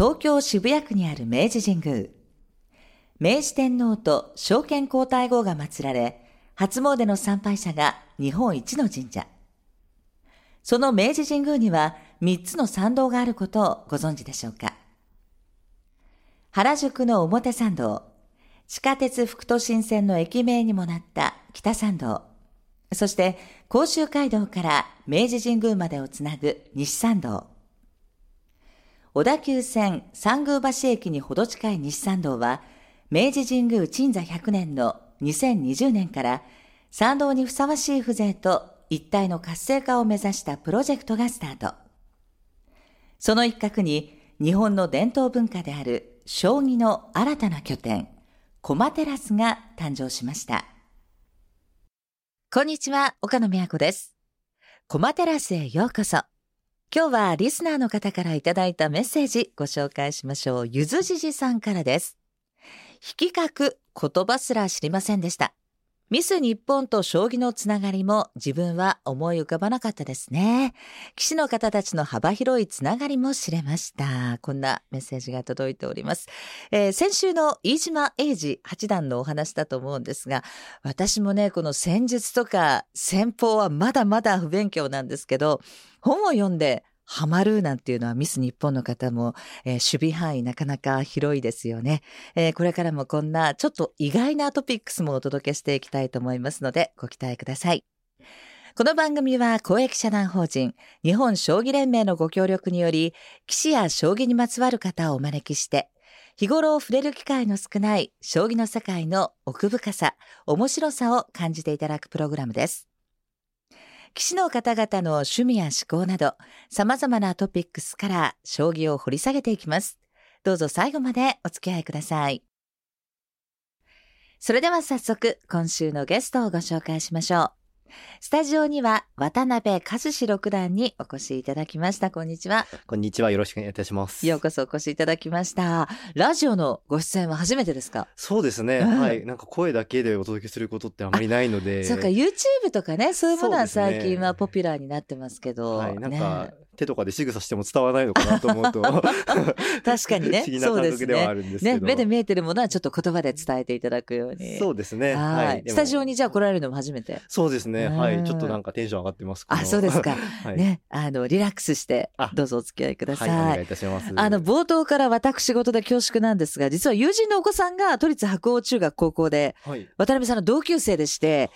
東京渋谷区にある明治神宮。明治天皇と昭憲皇太后が祀られ、初詣の参拝者が日本一の神社。その明治神宮には3つの参道があることをご存知でしょうか。原宿の表参道、地下鉄副都心線の駅名にもなった北参道、そして甲州街道から明治神宮までをつなぐ西参道。小田急線三宮橋駅にほど近い西参道は、明治神宮鎮座100年の2020年から参道にふさわしい風情と一体の活性化を目指したプロジェクトがスタート。その一角に日本の伝統文化である将棋の新たな拠点、コマテラスが誕生しました。こんにちは、岡野美和子です。コマテラスへようこそ。今日はリスナーの方からいただいたメッセージご紹介しましょう。ゆずじじさんからです。引き書く言葉すら知りませんでした。ミス日本と将棋のつながりも自分は思い浮かばなかったですね。棋士の方たちの幅広いつながりも知れました。こんなメッセージが届いております。えー、先週の飯島英二八段のお話だと思うんですが、私もね、この戦術とか戦法はまだまだ不勉強なんですけど、本を読んでハマるなんていうのはミス日本の方も、えー、守備範囲なかなか広いですよね、えー、これからもこんなちょっと意外なトピックスもお届けしていきたいと思いますのでご期待ください。この番組は公益社団法人日本将棋連盟のご協力により棋士や将棋にまつわる方をお招きして日頃触れる機会の少ない将棋の世界の奥深さ、面白さを感じていただくプログラムです。棋士の方々の趣味や思考など、様々なトピックスから将棋を掘り下げていきます。どうぞ最後までお付き合いください。それでは早速、今週のゲストをご紹介しましょう。スタジオには渡辺和志六段にお越しいただきました。こんにちは。こんにちは。よろしくお願いいたします。ようこそお越しいただきました。ラジオのご出演は初めてですか？そうですね、うん、はい。なんか声だけでお届けすることってあまりないので。そうか、YouTube とかね、そういうものは最近はポピュラーになってますけど。はい、なんか、ね。手とかで仕草しても伝わらないのかなと思うと。確かにね。不思議な感覚ではあるんですけど。ね、目で見えてるものはちょっと言葉で伝えていただくように。そうですね。はい、スタジオにじゃあ来られるのも初めて？そうですねはい。ちょっとなんかテンション上がってますあそうですか、はい、ねあのリラックスしてどうぞお付き合いください、はい、お願いいたします。あの冒頭から私事で恐縮なんですが実は友人のお子さんが都立白鴎中学高校で、はい、渡辺さんの同級生でして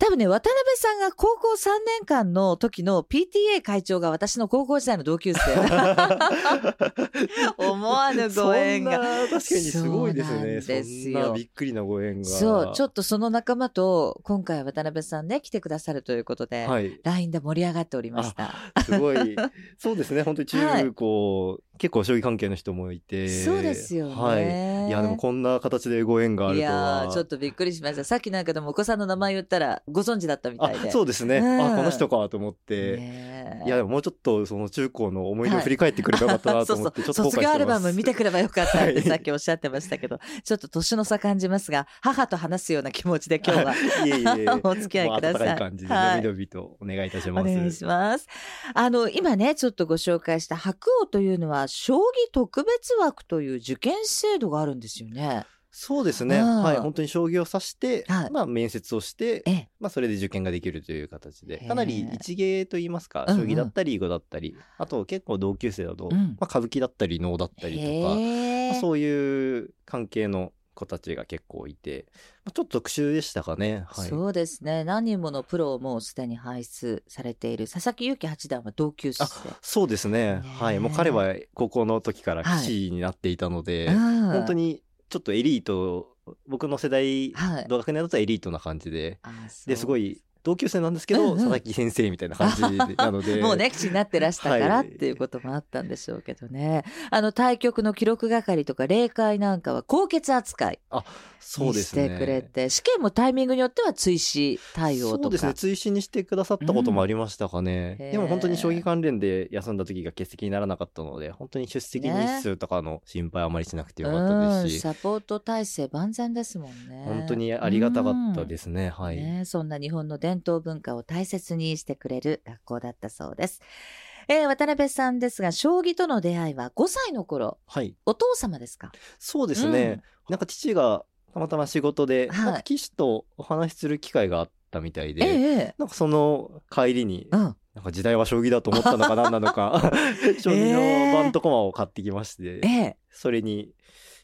多分ね、渡辺さんが高校3年間の時の PTA 会長が私の高校時代の同級生。思わぬご縁が。確かにすごいですね。そんなびっくりなご縁が。そう、ちょっとその仲間と今回渡辺さんね、来てくださるということで、はい、LINE で盛り上がっておりました。すごい。そうですね、本当に中高、はい結構将棋関係の人もいて。そうですよね。はい。いや、でもこんな形でご縁があるとは。いやちょっとびっくりしました。さっきなんかでもお子さんの名前言ったらご存知だったみたいで。そうですね。うん、あ、この人かと思って。いや、でももうちょっとその中高の思い出を振り返ってくればよかったなと思って、ちょっと卒業アルバム見てくればよかったってさっきおっしゃってましたけど、ちょっと年の差感じますが、母と話すような気持ちで今日は いえいえお付き合いください。い感じで、のびのびとお願いいたします。お願いします。あの、今ね、ちょっとご紹介した白鸚というのは、将棋特特別枠という受験制度があるんですよね。そうですね。はい。本当に将棋を指して、はい、まあ面接をして、まあそれで受験ができるという形で、かなり一芸といいますか、将棋だったり囲碁だったり、あと結構同級生だと、うん、まあ歌舞伎だったり能だったりとか、まあ、そういう関係の子たちが結構いて、ちょっと特殊でしたかね。はい、そうですね。何人ものプロをもうすでに輩出されている佐々木勇気八段は同級生そうですね。はい。もう彼は高校の時から棋士になっていたので、はい、本当にちょっとエリート、僕の世代、はい、同学年だとエリートな感じで、ですごい同級生なんですけど、うんうん、佐々木先生みたいな感じ なので。もうね口になってらしたから、はい、っていうこともあったんでしょうけどね。あの対局の記録係とか例会なんかは高血扱いにしてくれて、ね、試験もタイミングによっては追試対応とか。そうですね追試にしてくださったこともありましたかね、うん、でも本当に将棋関連で休んだ時が欠席にならなかったので本当に出席日数とかの心配あまりしなくてよかったですし、ねうん、サポート体制万全ですもんね。本当にありがたかったですね、はい、ね、そんな日本の伝統文化を大切にしてくれる学校だったそうです。えー、渡辺さんですが、将棋との出会いは5歳の頃。はい。お父様ですか？そうですね。うん、なんか父がたまたま仕事で、はい、棋士とお話しする機会があったみたいで、ええ、なんかその帰りに、うん、なんか時代は将棋だと思ったのか何なのか 将棋のバントコマを買ってきまして、ええ、それに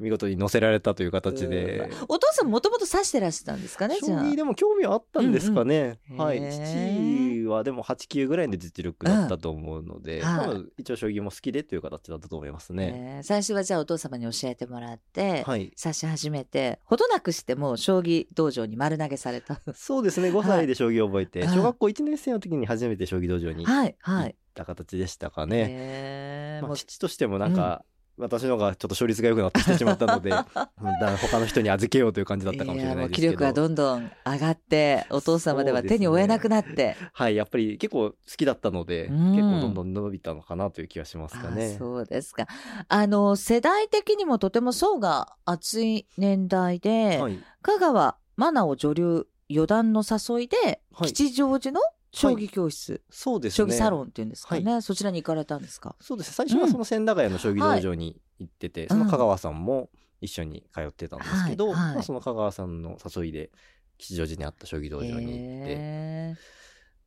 見事に載せられたという形で。お父さんもともと指してらしたんですかね将棋でも興味はあったんですかね。うんうん、はい。父はでも8、9ぐらいの実力だったと思うので、うん、一応将棋も好きでという形だったと思いますね。最初はじゃあお父様に教えてもらって、はい、指し始めて、ほどなくしても将棋道場に丸投げされた。そうですね。5歳で将棋を覚えて、はい、小学校1年生の時に初めて将棋道場に行った形でしたかね。まあ、父としてもなんか、私のがちょっと勝率が良くなってきてしまったので 他の人に預けようという感じだったかもしれないですけど。気力がどんどん上がってお父様では手に負えなくなって、ね、はいやっぱり結構好きだったので、うん、結構どんどん伸びたのかなという気がしますかね。そうですか。あの世代的にもとても層が厚い年代で、はい、香川真奈を女流四段の誘いで、吉祥寺の将棋教室、はい、そうですね、将棋サロンっていうんですかね、はい、そちらに行かれたんですか？そうです最初はその千駄ヶ谷の将棋道場に行ってて、うん、その香川さんも一緒に通ってたんですけど、はい。まあ、その香川さんの誘いで吉祥寺にあった将棋道場に行って、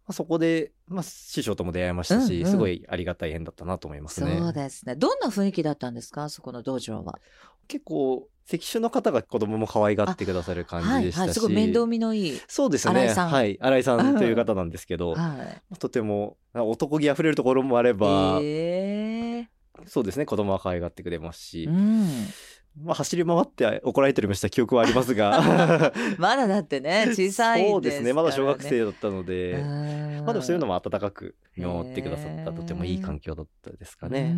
まあ、そこで、まあ、師匠とも出会いましたし、うんうん、すごいありがたい縁だったなと思いますね。そうですね。どんな雰囲気だったんですかそこの道場は？結構関手の方が子供も可愛がってくださる感じでしたし、はいはい、すごい面倒見のいいそうですね。はい。新井さんという方なんですけど、はい、とても男気あふれるところもあれば、えー、そうですね。子供は可愛がってくれますし、うん、まあ、走り回って怒られてるもした記憶はありますが。まだだってね 小さい、ね、そうですね。まだ小学生だったので。まあでもそういうのも温かく見守ってくださったとてもいい環境だったですかね。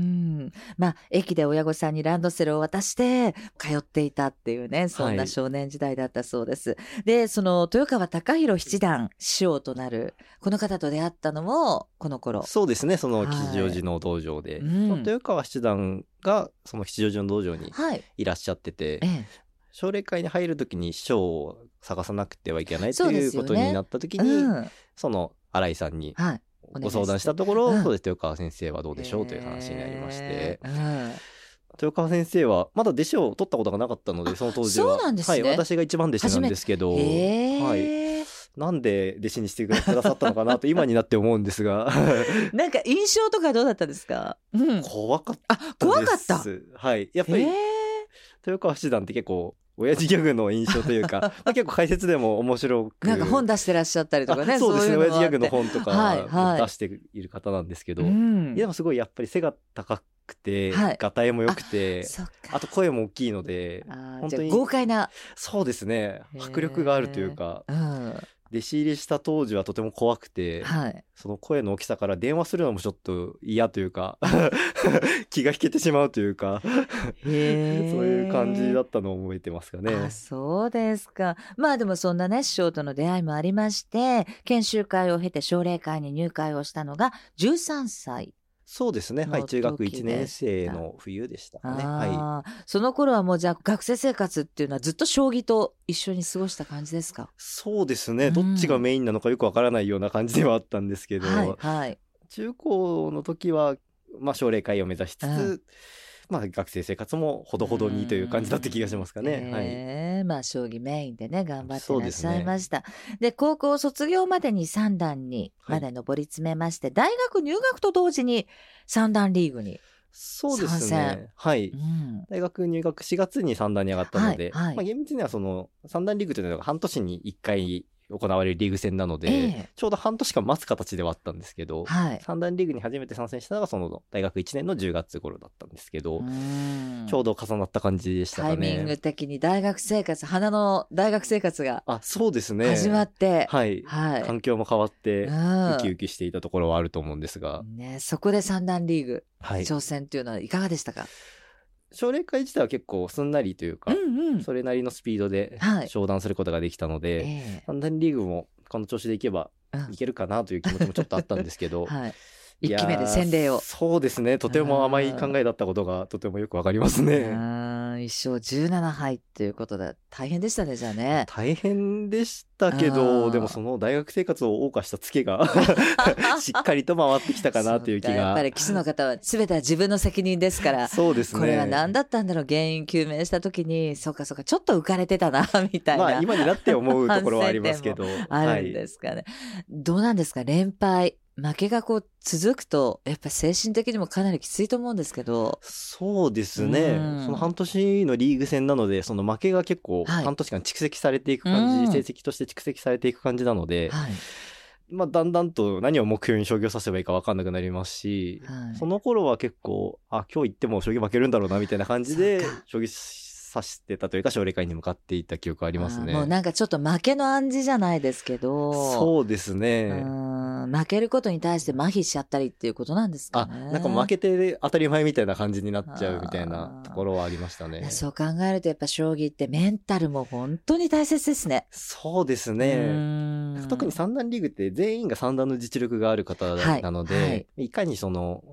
まあ駅で親御さんにランドセルを渡して通っていたっていうねそんな少年時代だったそうです。はい、でその豊川貴弘七段師匠となるこの方と出会ったのもこの頃。そうですねその吉祥寺の道場で、はい、豊川七段がその吉祥寺の道場にい。らっしゃってて、はいええ、奨励会に入る時に師匠を探さなくてはいけないということになった時にうん、その新井さんにご相談したところ、はい、そうです豊川先生はどうでしょうという話になりまして。豊川先生はまだ弟子を取ったことがなかったのでその当時は、ね、はい、私が一番弟子なんですけど、はい、なんで弟子にしてくださったのかなと 今になって思うんですが。なんか印象とかどうだったですか、うん、怖かったあ怖かった。はい。やっぱり豊川七段って結構親父ギャグの印象というか まあ結構解説でも面白くなんか本出してらっしゃったりとかねそうですね。親父ギャグの本とか出している方なんですけど、はいはい、でもすごいやっぱり背が高くて、はい、がたいも良くてあと声も大きいので本当に豪快な。そうですね。迫力があるというか、うん、弟子入りした当時はとても怖くて、はい、その声の大きさから電話するのもちょっと嫌というか 気が引けてしまうというかそういう感じだったのを覚えてますかね。そうですか。まあでもそんなね師匠との出会いもありまして研修会を経て奨励会に入会をしたのが13歳そうですね。はい。中学1年生の冬でしたね。はい。その頃はもうじゃあ学生生活っていうのはずっと将棋と一緒に過ごした感じですか？そうですね。どっちがメインなのかよくわからないような感じではあったんですけど、はい、はい、中高の時は、まあ、奨励会を目指しつつ、うんまあ、学生生活もほどほどにという感じだった気がしますかね。えー、はい、まあ、将棋メインでね、頑張ってらっしゃいました。で、ね、高校卒業までに三段にまで上り詰めまして、はい、大学入学と同時に三段リーグにそうですね。はい、うん、大学入学4月に三段に上がったので、はいはい、まあ、厳密にはその三段リーグというのが半年に1回行われるリーグ戦なので、えー、ちょうど半年間待つ形ではあったんですけど、はい、三段リーグに初めて参戦したのがその大学1年の10月頃だったんですけどちょうど重なった感じでしたかね。タイミング的に大学生活花の大学生活があそうですね。始まって、はい、はい、環境も変わってウキウキしていたところはあると思うんですが、ね、そこで三段リーグ、はい、挑戦っていうのはいかがでしたか？奨励会自体は結構すんなりというか、うんうん、それなりのスピードで商談することができたので、はいえー、リーグもこの調子でいけばいけるかなという気持ちもちょっとあったんですけど、はい、1期目で洗礼を。そうですね。とても甘い考えだったことがとてもよくわかりますね。一生17敗っていうことで大変でしたねじゃあね。大変でしたけどでもその大学生活を謳歌したツケが しっかりと回ってきたかなという気が。やっぱり騎士の方は全ては自分の責任ですからそうですね。これは何だったんだろう原因究明した時にそうかそうかちょっと浮かれてたな みたいな。まあ今になって思うところはありますけど。あるんですかね、はい、どうなんですか連敗負けがこう続くと、やっぱ精神的にもかなりきついと思うんですけど。そうですね。その半年のリーグ戦なので、その負けが結構半年間蓄積されていく感じ、成績として蓄積されていく感じなので、はい、まあ、だんだんと何を目標に将棋をさせばいいか分かんなくなりますし、はい、その頃は結構、あ、今日行っても将棋負けるんだろうなみたいな感じで、将棋指してたというか奨励会に向かっていった記憶ありますね。もうなんかちょっと負けの暗示じゃないですけど。そうですね。負けることに対して麻痺しちゃったりっていうことなんですかね。あ、なんか負けて当たり前みたいな感じになっちゃうみたいなところはありましたね。そう考えるとやっぱ将棋ってメンタルも本当に大切ですね。そうですね。特に三段リーグって全員が三段の実力がある方なので、はいはい、いかにその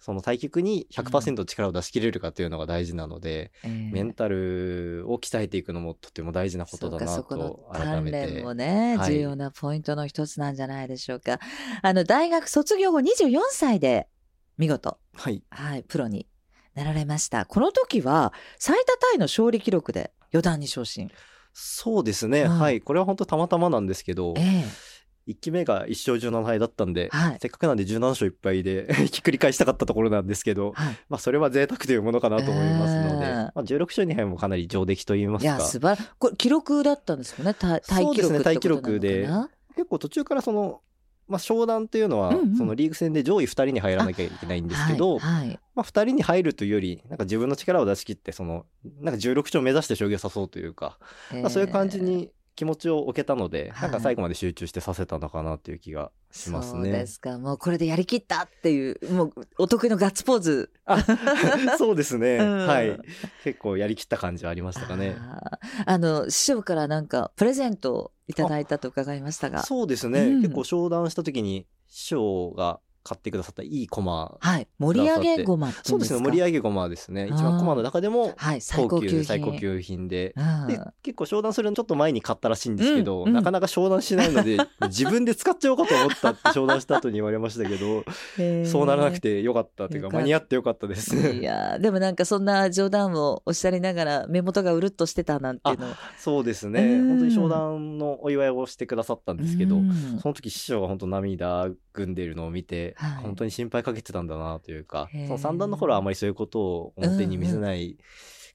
その対局に100%力を出し切れるかっていうのが大事なので、うん、メンタルを鍛えていくのもとても大事なことだなと改めて。鍛錬もね、はい、重要なポイントの一つなんじゃないでしょうか。あの、大学卒業後24歳で見事、はい。はい、プロになられました。この時は最多タイの勝利記録で四段に昇進。そうですね、はい、はい。これは本当たまたまなんですけど、えー1期目が1勝17敗だったんで、はい、せっかくなんで17勝1敗で ひっくり返したかったところなんですけど、はい、まあそれは贅沢というものかなと思いますので、えー、まあ、16勝2敗もかなり上出来といいますか。いや、素晴らこれ記録だったんですよね、タイ記録そうですね、タイ記録で。結構途中からその、まあ、商談というのは、そのリーグ戦で上位2人に入らなきゃいけないんですけど、まあ、2人に入るというより、なんか自分の力を出し切って、その、なんか16勝目指して将棋を指そうというか、まあ、そういう感じに気持ちを置けたので、はい、なんか最後まで集中してさせたのかなっていう気がしますね。そうですか。もうこれでやりきったっていう、もうお得意のガッツポーズ。そうですね、うん、はい。結構やりきった感じはありましたかね。あの、師匠からなんかプレゼントをいただいたと伺いましたが。そうですね、うん、結構商談した時に師匠が買ってくださったいいコマ。はい。盛り上げごまそうですね。盛り上げごまですね。一番コマの中でも、はい、最高級、最高級品で。で、結構商談するのちょっと前に買ったらしいんですけど、なかなか商談しないので、自分で使っちゃおうかと思ったって商談した後に言われましたけど、そうならなくてよかったというか、間に合ってよかったです。いやでもなんかそんな冗談をおっしゃりながら、目元がうるっとしてたなんていうのそうですね。本当に商談のお祝いをしてくださったんですけど、その時師匠が本当涙ぐんでいるのを見て、はい、本当に心配かけてたんだなというか、その三段の頃はあまりそういうことを表に見せない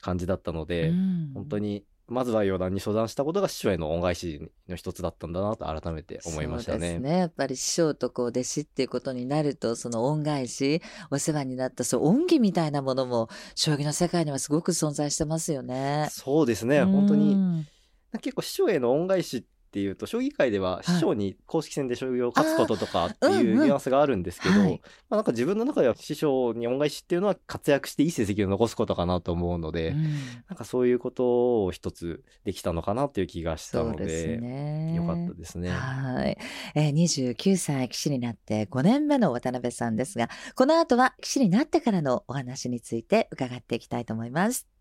感じだったので、うんうん、本当にまずは四段に初段したことが師匠への恩返しの一つだったんだなと改めて思いましたね。そうですね。やっぱり師匠とこう弟子っていうことになると、その恩返し、お世話になったそう恩義みたいなものも将棋の世界にはすごく存在してますよね。そうですね。本当に結構師匠への恩返しっていうと将棋界では師匠に公式戦で将棋を勝つこととかっていうニュアンスがあるんですけど、まあ、なんか自分の中では師匠に恩返しっていうのは活躍していい成績を残すことかなと思うので、うん、なんかそういうことを一つできたのかなっていう気がしたので、ね、よかったですね。はい、えー、29歳棋士になって5年目の渡辺さんですが、この後は棋士になってからのお話について伺っていきたいと思います。